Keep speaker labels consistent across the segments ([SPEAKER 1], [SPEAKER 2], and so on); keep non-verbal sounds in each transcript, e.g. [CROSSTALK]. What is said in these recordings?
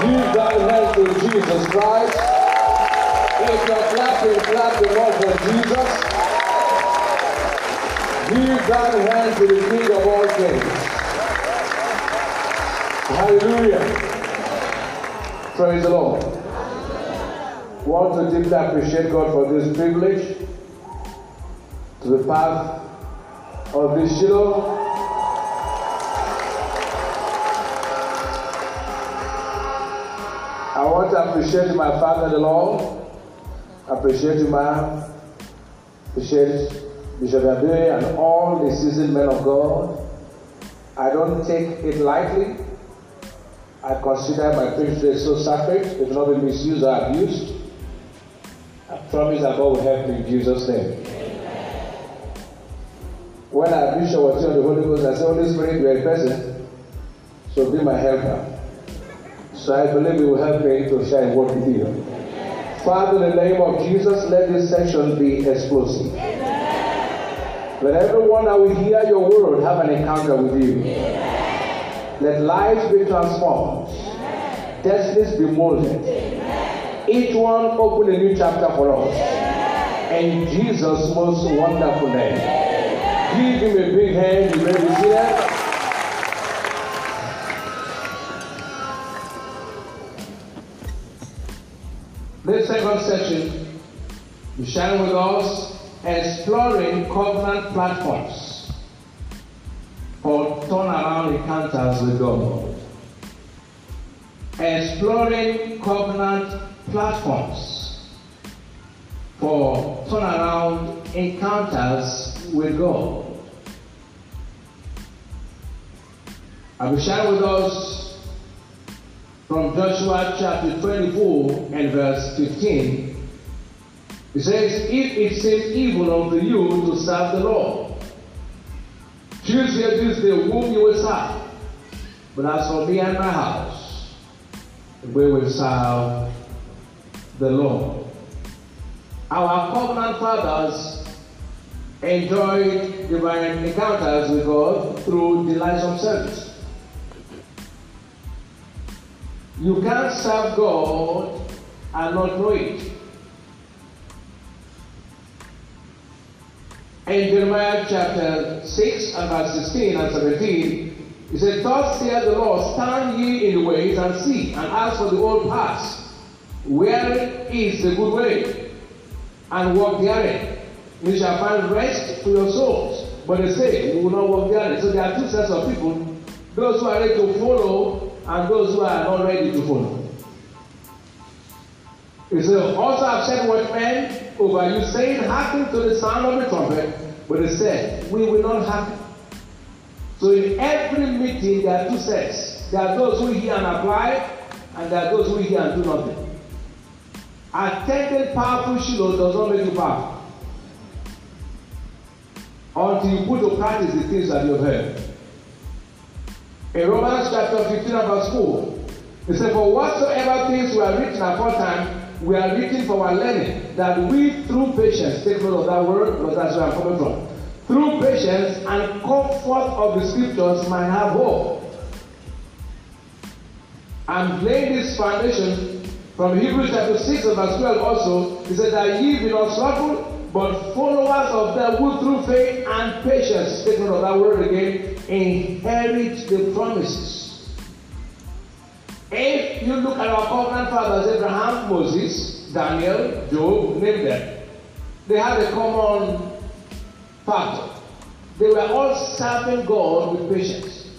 [SPEAKER 1] Give that hand to Jesus Christ. If you're clapping, clap the more for Jesus. Give that hand to the King of all kings. Hallelujah. Praise the Lord. Want to deeply appreciate God for this privilege to the path of this Shiloh. Appreciate my father in the Lord, appreciate my appreciate Bishop Abe and all the seasoned men of God. I don't take it lightly. I consider my privilege so sacred, it will not be misused or abused. I promise that God will help me in Jesus' name. When our bishop was on the Holy Ghost, I said, Holy Spirit, you are person, so be my helper. So I believe you will help me to share word with you. Father, in the name of Jesus, let this session be explosive. Let everyone that will hear your word have an encounter with you. Let lives be transformed. Destinies be molded. Each one open a new chapter for us. In Jesus' most wonderful name. Give him a big hand. You may be seated. This second session, we share with us exploring covenant platforms for turnaround encounters with God. Exploring covenant platforms for turnaround encounters with God. I will share with us from Joshua chapter 24 and verse 15. It says, If it seems evil unto you to serve the Lord, choose here this day whom you will serve. But as for me and my house, we will serve the Lord. Our covenant fathers enjoyed divine encounters with God through the lives of service. You can't serve God and not know it. In Jeremiah chapter 6 and verse 16 and 17, he said, Thus saith the Lord, stand ye in the ways and see, and ask for the old paths, where is the good way, and walk therein. You shall find rest for your souls. But they say, we will not walk therein. So there are two sets of people, those who are ready to follow and those who are not ready to follow. He said, Also I've said watchmen over you, saying, Hearken to the sound of the trumpet. But they said, We will not hearken. So in every meeting, there are two sets. There are those who hear and apply, and there are those who hear and do nothing. Attending powerful Shiloh does not make you powerful. Until you put to practice the things that you have heard. In Romans chapter 15 verse 4, it says, For whatsoever things were written aforetime we are written for our learning, that we through patience, take note of that word, because that's where I'm coming from. Through patience and comfort of the scriptures might have hope. I'm laying this foundation from Hebrews chapter 6 and verse 12 also. He said that ye be not slothful, but followers of them who through faith and patience, note of that word again, inherit the promises. If you look at our covenant fathers, Abraham, Moses, Daniel, Job, name them, they had a common factor. They were all serving God with patience.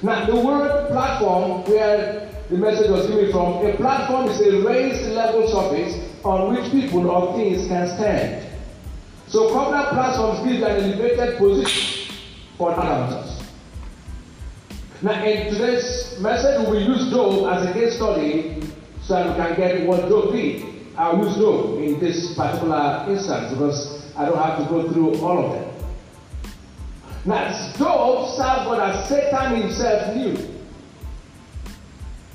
[SPEAKER 1] Now, the word platform, where the message was given from, a platform is a raised level surface on which people or things can stand. So, covenant platforms give an elevated position for encounters. Now, in today's message, we will use Job as a case study so that we can get what Job did. I'll use Job in this particular instance because I don't have to go through all of them. Now, Job served God as Satan himself knew.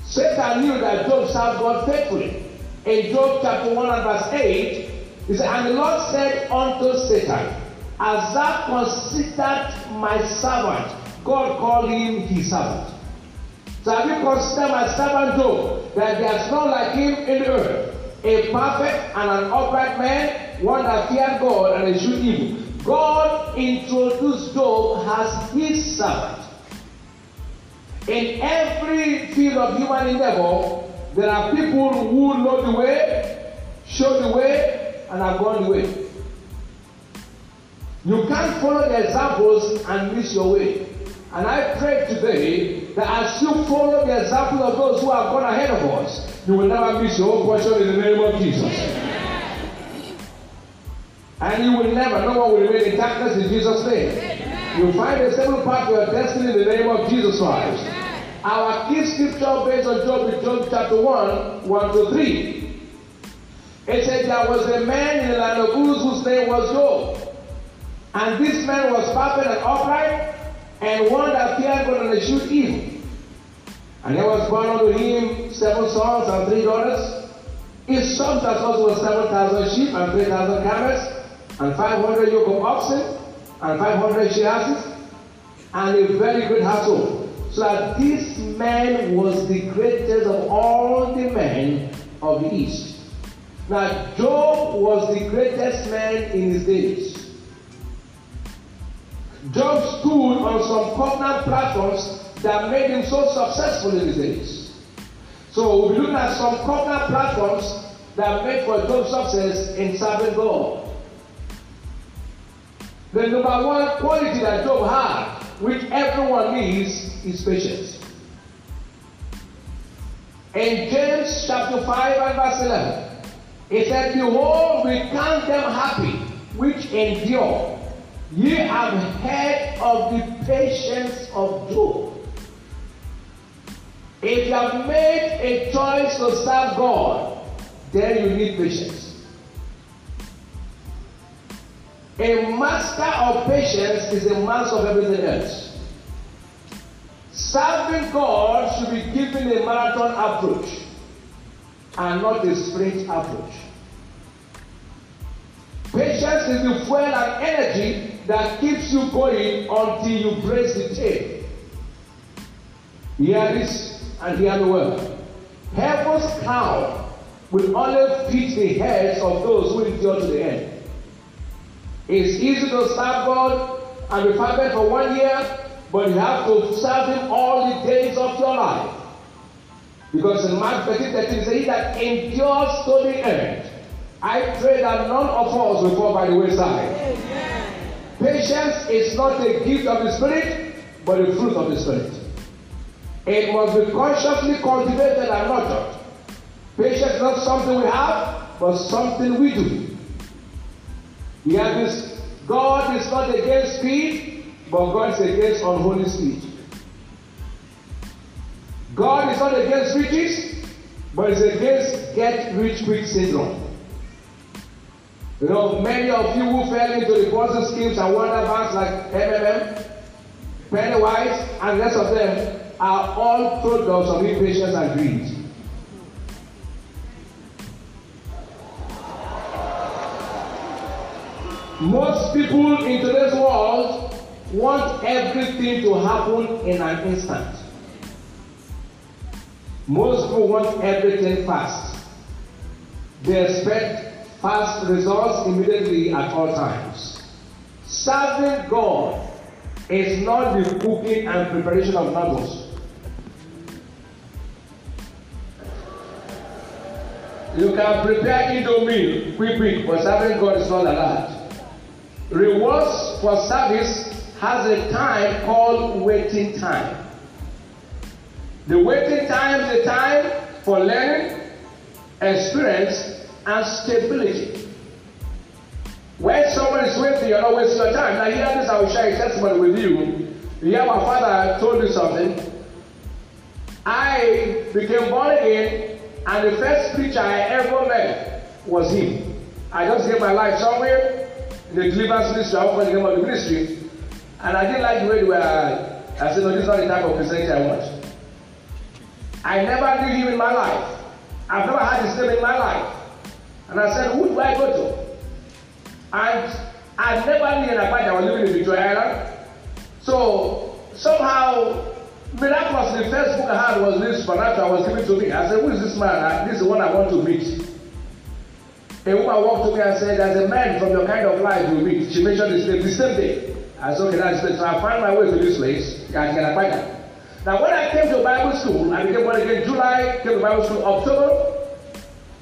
[SPEAKER 1] Satan knew that Job served God faithfully. In Job chapter 1 and verse 8, he said, And the Lord said unto Satan, As thou considered my servant, God called him his servant. So have you considered my servant Job, that there is none like him in the earth, a perfect and an upright man, one that feared God and eschewed evil. God introduced Job as his servant. In every field of human endeavor, there are people who know the way, show the way, and have gone the way. You can't follow the examples and miss your way. And I pray today that as you follow the example of those who have gone ahead of us, you will never miss your own portion in the name of Jesus. And you will never, no one will remain in darkness in Jesus' name. You'll find a stable path to your destiny in the name of Jesus Christ. Our key scripture based on Job is Job chapter 1, 1 to 3. It said there was a man in the land of Uz whose name was Job. And this man was perfect and upright, and one that feared God and eschewed evil. And there was born unto him seven sons and three daughters. His sons also was seven thousand sheep and three thousand camels and 500 yoke of oxen, and 500 she asses, and a very great household. So that this man was the greatest of all the men of the East. Now, Job was the greatest man in his days. Job stood on some covenant platforms that made him so successful in his days. So we'll be looking at some covenant platforms that made for Job's success in serving God. The number one quality that Job had, which everyone needs, patience. In James chapter 5 and verse 11, it said, Behold, we count them happy which endure. Ye have heard of the patience of Job. If you have made a choice to serve God, then you need patience. A master of patience is a master of everything else. Serving God should be given a marathon approach and not a sprint approach. Patience is the fuel and energy that keeps you going until you brace the tail. Hear this and hear the word. Heaven's crown will only fit the heads of those who endure to the end. It's easy to serve God and be perfect for one year, but you have to serve Him all the days of your life. Because in Mark 13 13 says, He that endures to the end. I pray that none of us will fall by the wayside. Amen. Patience is not a gift of the Spirit, but a fruit of the Spirit. It must be consciously cultivated and nurtured. Patience is not something we have, but something we do. We have this God is not against speed, but God is against unholy speed. God is not against riches, but is against get rich quick syndrome. You know, many of you who fell into the Ponzi schemes and wonder banks like MMM, Pennywise, and rest of them are all products of impatience and greed. Most people in today's world want everything to happen in an instant. Most people want everything fast. They expect fast results immediately at all times. Serving God is not the cooking and preparation of noodles. You can prepare indomie quick quick, but serving God is not that. Rewards for service has a time called waiting time. The waiting time is a time for learning, experience, and stability. When someone is waiting, you're not wasting your time. Now, hear this, I will share a testimony with you. Yeah, my father told me something. I became born again, and the first preacher I ever met was him. I just gave my life somewhere, in the deliverance ministry, I offered the name of the ministry, and I didn't like the way they were. I said, no, this is not the type of Christianity I want. I never knew him in my life. I've never had his name in my life. And I said, who do I go to? And I never knew an that was living in Victoria Island. So somehow Miraculously, the first book I had was this supernatural was given to me. I said, Who is this man? This is the one I want to meet. A woman walked to me and said, There's a man from your kind of life you meet. She mentioned his name the same day. I said, Okay, that's. So I found my way to this place. That. Now, when I came to Bible school, I became born again July, came to Bible school October.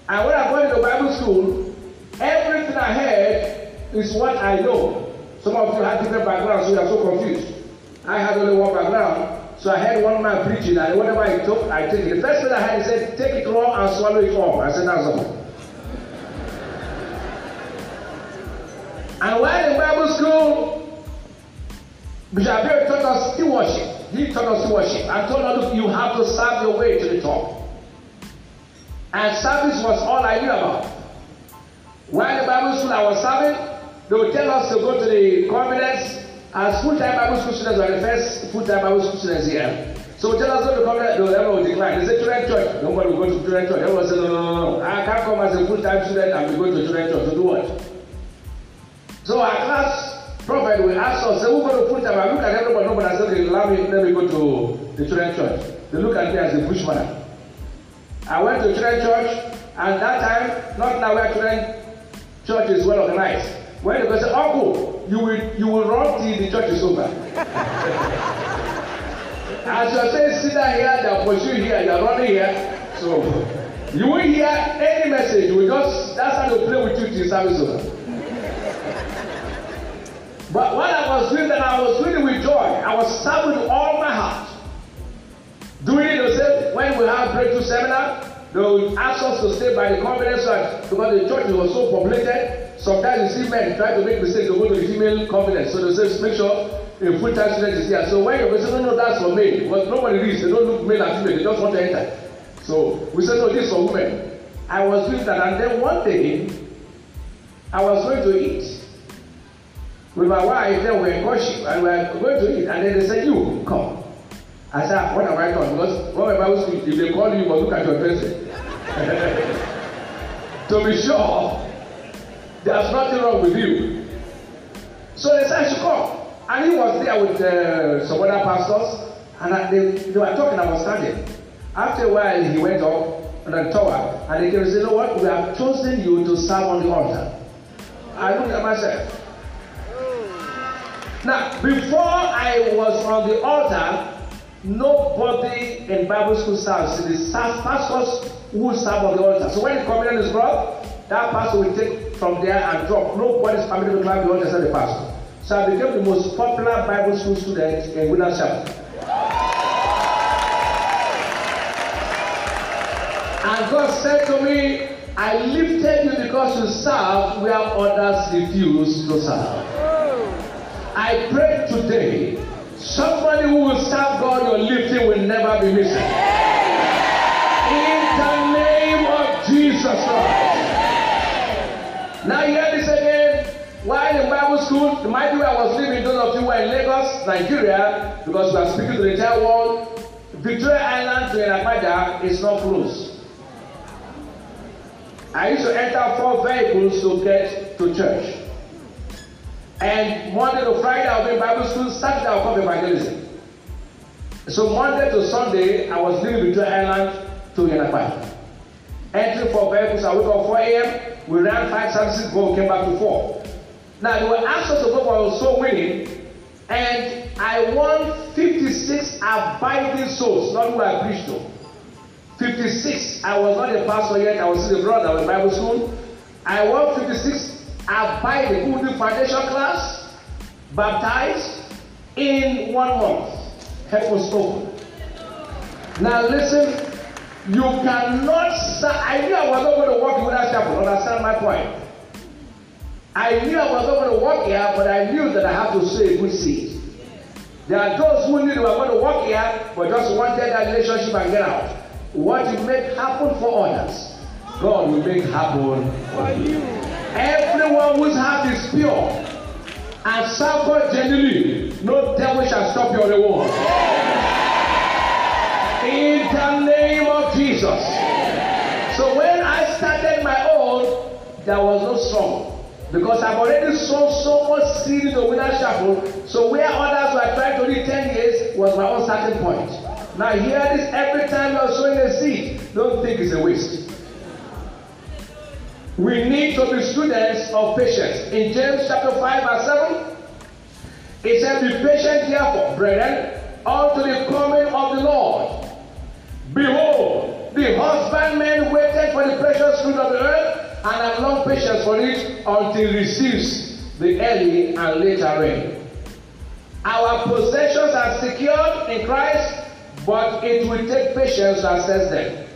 [SPEAKER 1] And when I went to Bible school, everything I heard is what I know. Some of you have different backgrounds, so you are so confused. I had only one background. So I heard one man preaching, and whatever I took, I take it. The first thing I heard, he said, Take it raw and swallow it all. I said, That's all. And while in Bible school, Abel taught us stewardship. He taught us to stewardship and told us look, you have to serve your way to the top. And service was all I knew about. While the Bible school I was serving, they would tell us to go to the conference as full-time Bible school students were the first full-time Bible school students here. So we tell us to conference, no, everyone will decline. They say children church. Nobody will go to children church. Everyone say no, no, no, no. I can't come as a full-time student and be going to children church to do what? So our class prophet will ask us, say, who go to full time? I look at everybody, nobody I say, okay, allow me, let me go to the children church. They look at me as a bushman. I went to children church, and that time, not now where children church is well organized. When they go say, Uncle, you will you will run till the church is over. [LAUGHS] as you are saying, sit down here, they are pursuing here, they are running here. So you will hear any message, we just that's how they play with you till service over. But when I was doing that, I was doing it with joy. I was serving with all my heart. Doing it, they said, when we have breakthrough seminar, they will ask us to stay by the conference side because the church was so populated. Sometimes you see men try to make mistakes, to go to the female confidence. So they say, make sure a full time student is here. So when you say, no, no, that's for men, But nobody reads, they don't look male and female, they just want to enter. So we said, no, this is for women. I was doing that, and then one day, I was going to eat with my wife, then we were in courtship, and we were going to eat, and then they said, You, come. I said, What have I done? Because when my Bible school, if they call you, you must look at your dressing. [LAUGHS] to be sure, there's nothing wrong with you. So they said, should come. And he was there with uh, some other pastors, and I, they, they were talking, about standing. After a while, he went up on the tower, and they came and said, You know what? We have chosen you to serve on the altar. I looked at myself. Now, before I was on the altar, nobody in Bible school serves. It is pastors who serve on the altar. So when communion is brought, that pastor will take from there and drop. Nobody is permitted to climb the altar except the pastor. So I became the most popular Bible school student in Chapel. And God said to me, I lifted you because you serve where others refuse to serve. I pray today, somebody who will serve God, your lifting will never be missing. In the name of Jesus Christ. Now hear this again. While in Bible school, the mighty way I was living, those of you who are in Lagos, Nigeria, because we are speaking to the entire world, Victoria Island to Enakpada is not close. I used to enter four vehicles to get to church. And Monday to Friday, I'll be in Bible school. Saturday, I'll come evangelism. So Monday to Sunday, I was leaving Victoria Island to Iyana-Ipaja. Entering for vehicles, I wake up 4 a.m. We ran five services, go, came back to 4. Now, they were asked to go for our soul winning, and I won 56 abiding souls, not who I preached to. 56. I was not a pastor yet, I was still a brother, I was in Bible school. I won 56 abiding, who do foundation class, baptized in one month. Heaven was open. Now listen, you cannot. I knew I was not going to walk that chapel. Understand my point? I knew I was not going to walk here, but I knew that I have to sow a good seed. There are those who knew they were going to walk here, but just wanted that relationship and get out. What you make happen for others, God will make happen for you. Everyone whose heart is pure and God genuinely, no devil shall stop your reward. In the name of Jesus. So when I started my own, there was no song. Because I've already sown so much seed in the winner's chapel, so where others were trying to read 10 years was my own starting point. Now hear this every time you're sowing a seed, don't think it's a waste. We need to be students of patience. In James chapter 5 verse 7, it said, Be patient therefore, brethren, unto the coming of the Lord. Behold, the husbandman waited for the precious fruit of the earth and had long patience for it until he receives the early and later rain. Our possessions are secured in Christ, but it will take patience to access them.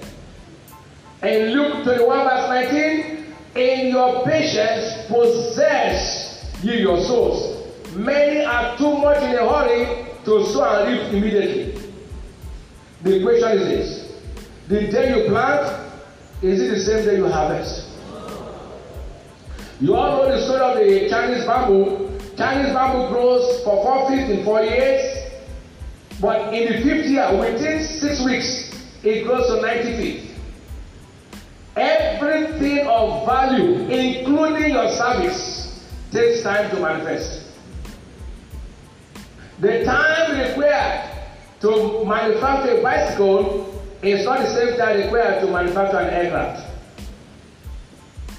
[SPEAKER 1] In Luke 21, verse 19, in your patience possess ye your souls. Many are too much in a hurry to sow and reap immediately. The question is this the day you plant, is it the same day you harvest? You all know the story of the Chinese bamboo. Chinese bamboo grows for four feet in four years, but in the fifth year, within six weeks, it grows to 90 feet. Everything of value, including your service, takes time to manifest. The time required to manufacture a bicycle is not the same time required to manufacture an aircraft.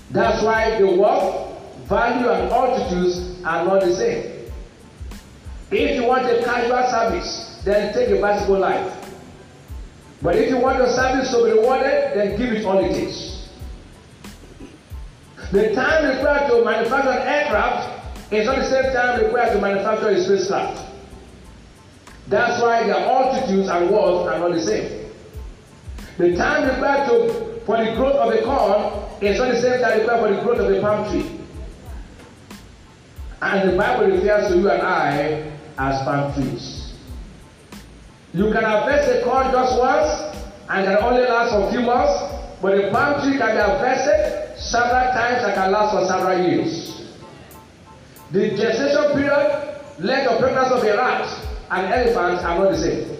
[SPEAKER 1] That's why the work, value, and altitudes are not the same. If you want a casual service, then take a bicycle life. But if you want your service to be rewarded, then give it all it takes. The time required to manufacture an aircraft is not the same time required to manufacture a spacecraft. That's why their altitudes and walls are not the same. The time required to, for the growth of a corn is not the same time required for the growth of a palm tree. And the Bible refers to you and I as palm trees. You can harvest a corn just once and can only last for a few months, but a palm tree can be harvested several times and can last for several years. The gestation period, length of pregnancy of a rat and elephants are not the same.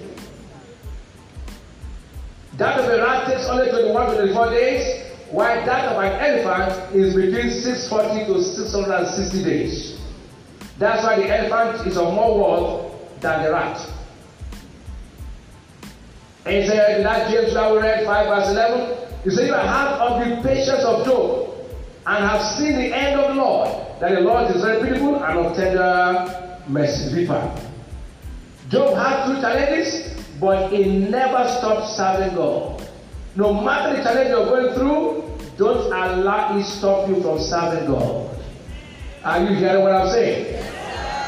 [SPEAKER 1] That of a rat takes only 21 to 24 days, while that of an elephant is between 640 to 660 days. That's why the elephant is of more worth than the rat. And he said in that James that we read 5 verse 11, he said, You have of the patience of Job and have seen the end of the Lord, that the Lord is very pitiful and of tender mercy. Deeper. Job had two challenges, but he never stopped serving God. No matter the challenge you're going through, don't allow it stop you from serving God. Are you hearing what I'm saying?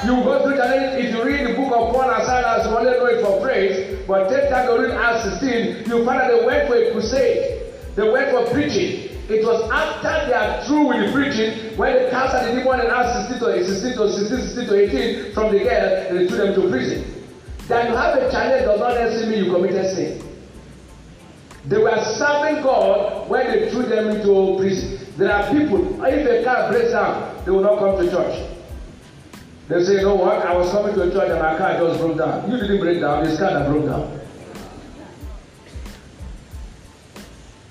[SPEAKER 1] You go through challenges. If you read the book of Paul and Silas, you only know it for praise. But take time to read Acts 16, you find that they went for a crusade. They went for preaching. It was after they are through with the preaching when they cast out the demon in Acts 16 to 16 to 16, 16 to 18 from the girl and they threw them to prison. That you have a challenge does not necessarily mean you committed sin. They were serving God when they threw them into prison. There are people, if a car breaks down, they will not come to church. They say, you know what, I was coming to a church and my car just broke down. You didn't break down, this car that broke down.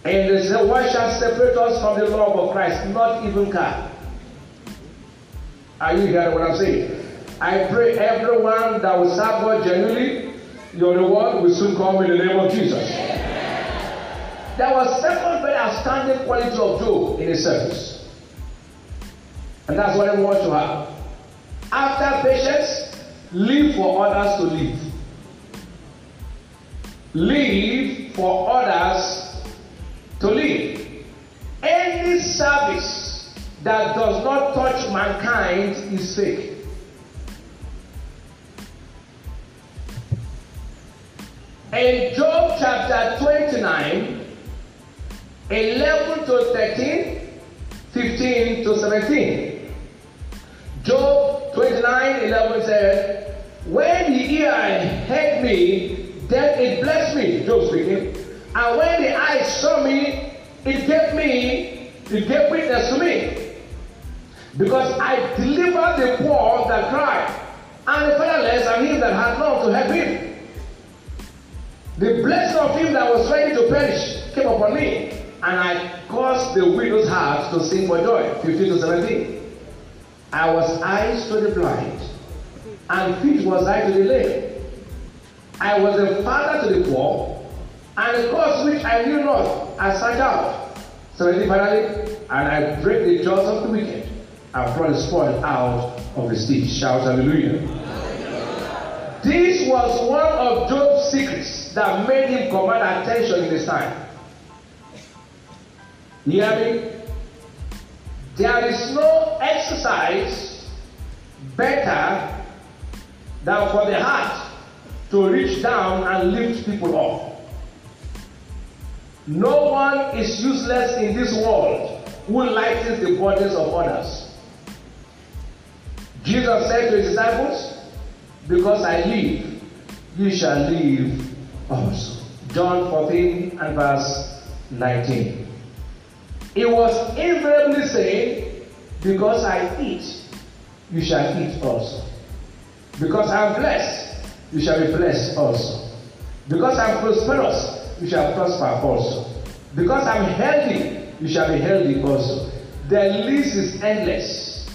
[SPEAKER 1] And they say, what shall separate us from the love of Christ? Not even car. Are you hearing what I'm saying? I pray everyone that will serve God genuinely, your reward will soon come in the name of Jesus. There was second very outstanding quality of Job in his service. And that's what I want to have. After patience, live for others to live. Live for others to live. Any service that does not touch mankind is fake. In Job chapter 29, 11 to 13, 15 to 17. Job 29, 11 said, When the ear heard me, then it blessed me, Job speaking. And when the eye saw me, it gave me, it gave witness to me. Because I delivered the poor that cried, and the fatherless and him that had none to help him. The blessing of him that was ready to perish came upon me, and I caused the widow's heart to sing for joy. 15 to 17. I was eyes to the blind, and feet was I to the lame. I was a father to the poor, and a cause which I knew not, I searched out. Seventy finally, and I break the jaws of the wicked, and brought the spoil out of the steep. Shout hallelujah. This was one of Job's secrets that made him command attention in this time. You hear me? There is no exercise better than for the heart to reach down and lift people up. No one is useless in this world who lightens the burdens of others. Jesus said to his disciples, Because I live, you shall live also. John 14 and verse 19. He was invariably saying, Because I eat, you shall eat also. Because I'm blessed, you shall be blessed also. Because I'm prosperous, you shall prosper also. Because I'm healthy, you shall be healthy also. The list is endless.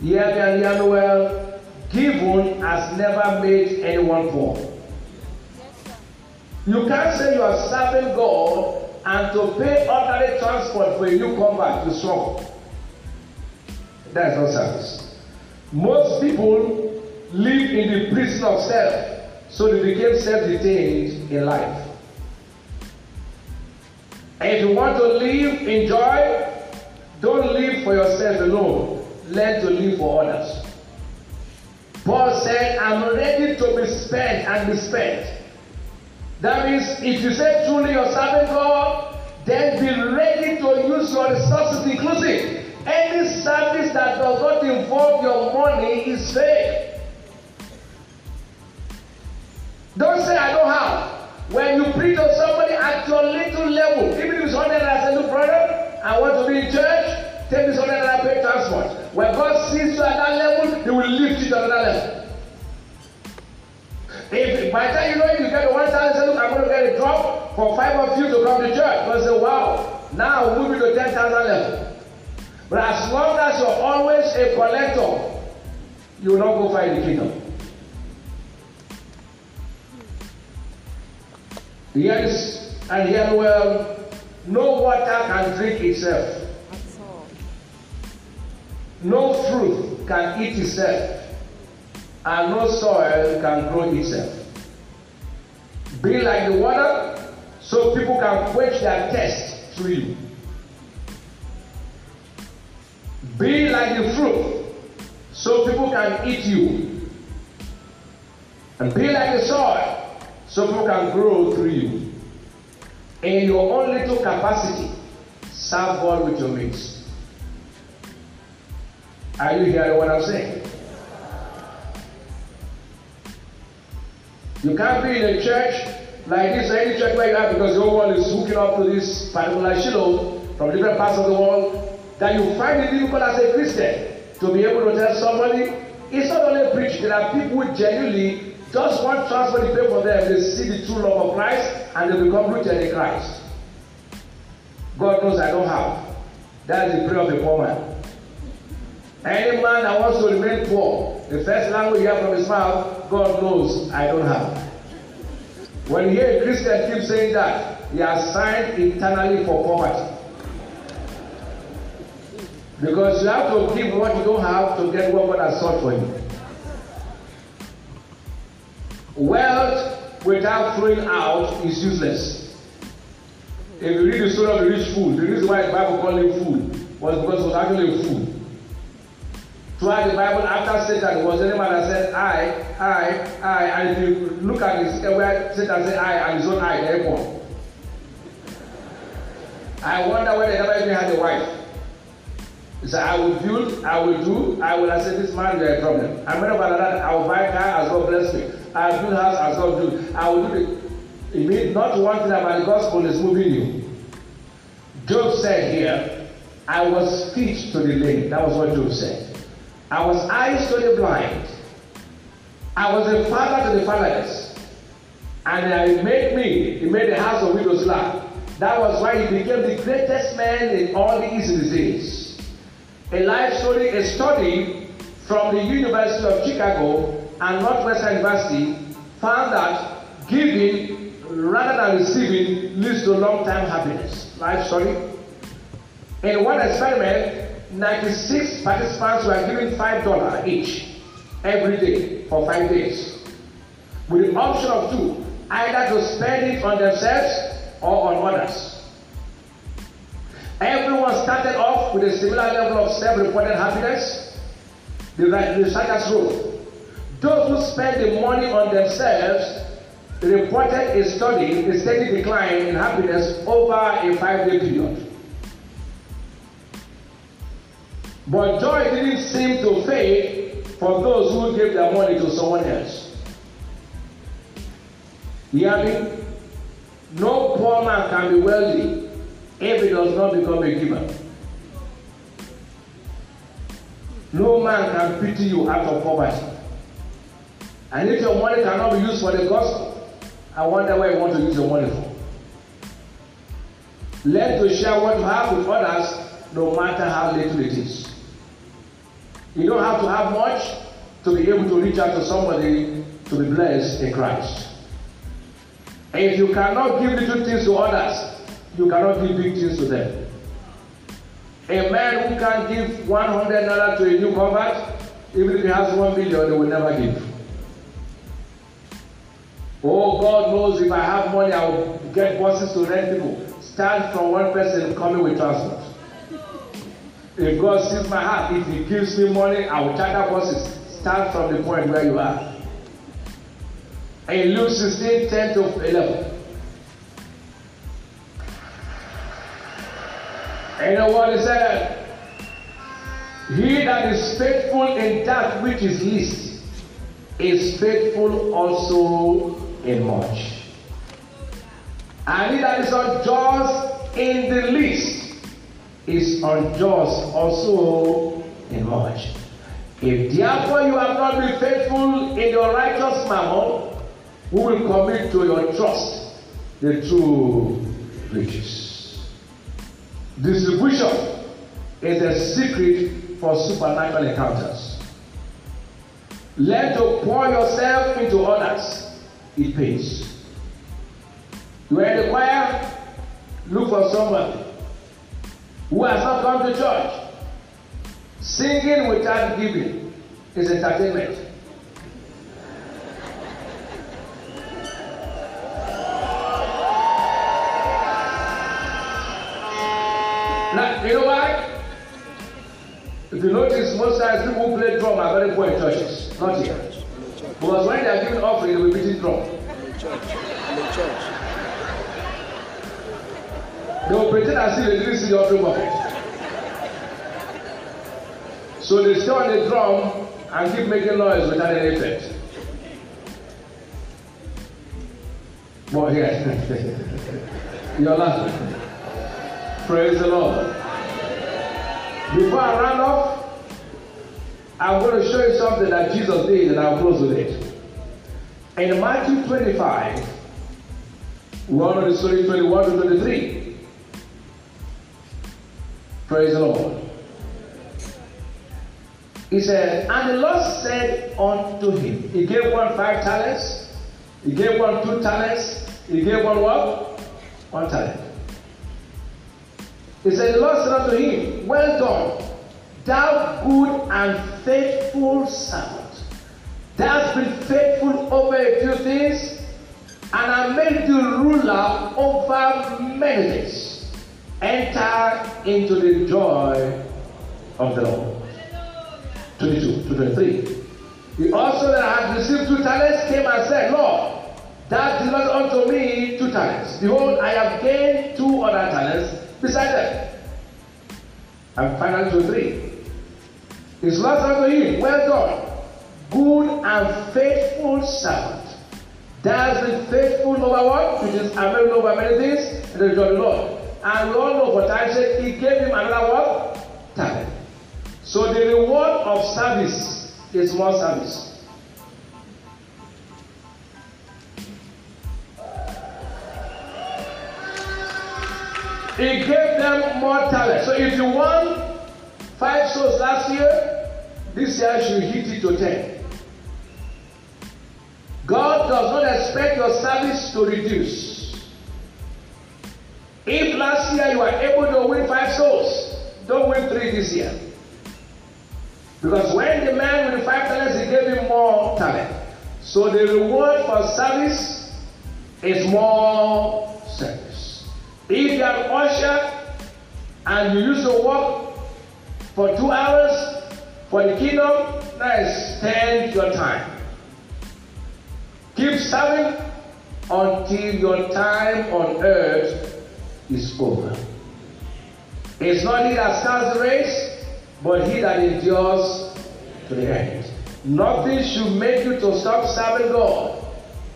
[SPEAKER 1] Yet and Yanuel, given has never made anyone poor. You can't say you are serving God and to pay ordinary transport for a new convert to strong. That is not service. Most people live in the prison of self, so they became self-detained in life. And if you want to live in joy, don't live for yourself alone. Learn to live for others. Paul said, I'm ready to be spent and be spent. That means if you say truly you're serving God, then be ready to use your resources inclusive. Any service that does not involve your money is fake. Don't say I don't have. When you preach to somebody at your little level, even if it's hundred and say, look, brother, I want to be in church, take this hundred and I pay transport. When God sees you at that level, He will lift you to another level. If by the time you know you get to one thousand, I'm going to get a drop for five of you to come to church. God say, wow, now move it to ten thousand level. But as long as you're always a collector, you will not go find the kingdom. Yes, and here well, no water can drink itself. No fruit can eat itself, and no soil can grow itself. Be like the water, so people can quench their thirst through you. Be like the fruit, so people can eat you. And be like the soil, so people can grow through you. In your own little capacity, serve God with your means. Are you hearing what I'm saying? You can't be in a church like this any church you are because your world is hooking up to this particular Shiloh from different parts of the world that you find it difficult as a Christian to be able to tell somebody it's not only preaching, there are people who genuinely just want transport to pay for them. They see the true love of Christ and they become rooted in Christ. God knows I don't have. That is the prayer of the poor man. Any man that wants to remain poor, the first language you have from his mouth, God knows I don't have. When you hear a Christian keep saying that, he has signed internally for poverty. Because you have to give what you don't have to get what God has sought for you. Wealth without flowing out is useless. If you read the story of the rich fool, the reason why the Bible called him fool was because he was actually a fool. Throughout the Bible, after Satan, was any man that said, I, I, I, and if you look at his, where Satan said, I, and his own eye, therefore. I wonder whether he ever even had a wife. He said, I will build, I will do, I will. I said, this man, you are a problem. And when about that, I will buy a car as God bless me. I will build house as God do. I will do the, it means not one thing about the gospel is moving you. Job said here, I was feet to the lame. That was what Job said. I was eyes to the blind. I was a father to the fatherless. And he made me, he made the house of widows laugh. That was why he became the greatest man in all the East days. A life story, a study from the University of Chicago and Northwestern University found that giving rather than receiving leads to long-term happiness. Life story. In one experiment, 96 participants were given $5 each every day for five days with the option of two, either to spend it on themselves or on others. Everyone started off with a similar level of self-reported happiness. The researchers wrote, those who spend the money on themselves reported a study, a steady decline in happiness over a five-day period. But joy didn't seem to fade for those who gave their money to someone else. You hear me? No poor man can be wealthy if he does not become a giver. No man can pity you out of poverty. And if your money cannot be used for the gospel, I wonder where you want to use your money for. Learn to share what you have with others, no matter how little it is. You don't have to have much to be able to reach out to somebody to be blessed in Christ. And if you cannot give little things to others, you cannot give big things to them. A man who can give 100 naira to a new convert, even if he has 1 million, they will never give. Oh, God knows if I have money, I will get buses to rent people. Start from one person coming with transport. If God sees my heart, if He gives me money, I will charter buses. Start from the point where you are. In Luke 16, 10 to 11. And you know what he said? He that is faithful in that which is least is faithful also in much. And he that is unjust in the least is unjust also in much. If therefore you have not been faithful in your righteous mammon, who will commit to your trust the true riches. Distribution is a secret for supernatural encounters. Learn to pour yourself into others. It pays. You are in the choir, look for someone who has not come to church. Singing without giving is entertainment. Now, you know why? If you notice, most times people who play drum are very poor in churches. Not here. Because when they are giving offering, they will be beating drum.
[SPEAKER 2] In church. In church.
[SPEAKER 1] They will pretend as if they didn't see the offering bucket. So they stay on the drum and keep making noise without any effect. But here, you're laughing. Praise the Lord. Before I run off, I'm going to show you something that Jesus did and I'll close with it. In Matthew 25, we're on the story 21 to 23. Praise the Lord. He said, And the Lord said unto him, He gave one five talents, He gave one two talents, He gave one what? One talent. He said, The Lord said unto him, Well done, thou good and faithful servant. Thou hast been faithful over a few things, and I made you ruler over many things. Enter into the joy of the Lord. 22 to 23. He also that had received two talents came and said, Lord, thou delivered unto me two talents. Behold, I have gained two other talents beside them. And finally to three. His Lord unto him, Well done, good and faithful servant. That's been faithful over what? Which is available over many things, and the joy of the Lord. And for time's sake, he gave him another what? Talent. So the reward of service is more service. He gave them more talent. So if you won five souls last year, this year should hit it to 10. God does not expect your service to reduce. If last year you were able to win five souls, don't win three this year. Because when the man with the five talents, he gave him more talent. So the reward for service is more service. If you are an usher and you used to work for two hours for the kingdom, now extend your time. Keep serving until your time on earth is over. It's not he that starts the race, but he that endures to the end. Nothing should make you to stop serving God.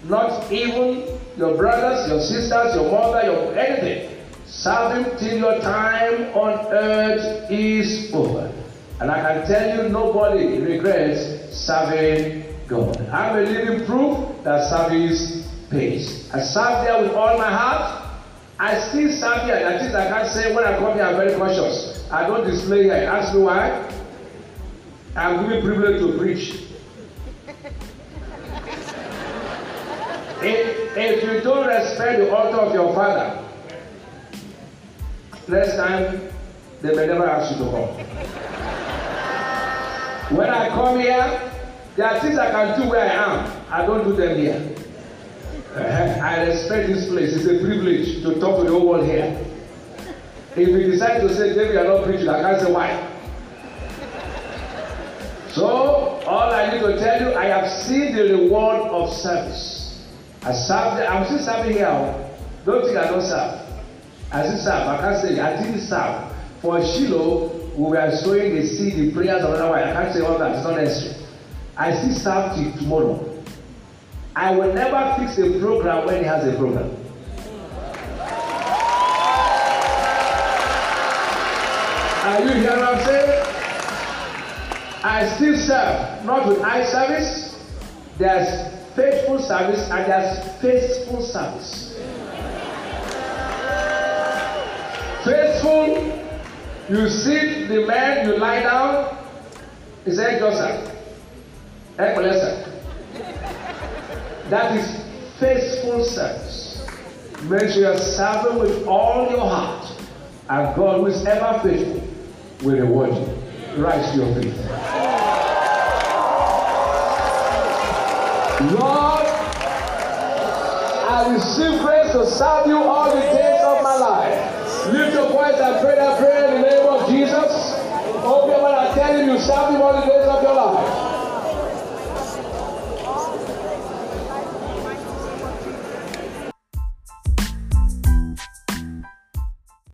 [SPEAKER 1] Not even your brothers, your sisters, your mother, your anything. Serve him till your time on earth is over. And I can tell you, nobody regrets serving God. I'm a living proof that service pays. I serve there with all my heart. I serve here. That is, I can't say when I come here, I'm very cautious. I don't display here. Ask me why. I'm given privilege to preach. if, if you don't respect the altar of your father, next time they may never ask you to come. When I come here, there are things I can do where I am. I don't do them here. Uh, I respect this place. It's a privilege to talk to the whole world here. If you decide to say, David, you're not preaching, I can't say why. So, all I need to tell you, I have seen the reward of service. I serve, I'm still serving here. Don't think I don't serve. I still serve. I can't say, I didn't serve. For Shiloh, we were sowing the seed, the prayers, or whatever. I can't say all that. It's not necessary. I still serve till tomorrow. I will never fix a program when he has a program. Are you hearing what I'm saying? I still serve, not with eye service. There's faithful service and there's faithful service. Faithful, you see the man, you lie down, he said, Joseph, Ecclesia. That is faithful service. Make sure you're serving with all your heart, and God, who is ever faithful, will reward you. Rise to your feet. Lord, I receive grace to serve you all the days of my life. Lift your voice and pray that prayer in the name of Jesus. Open your mouth and tell him you serve him all the days of your life.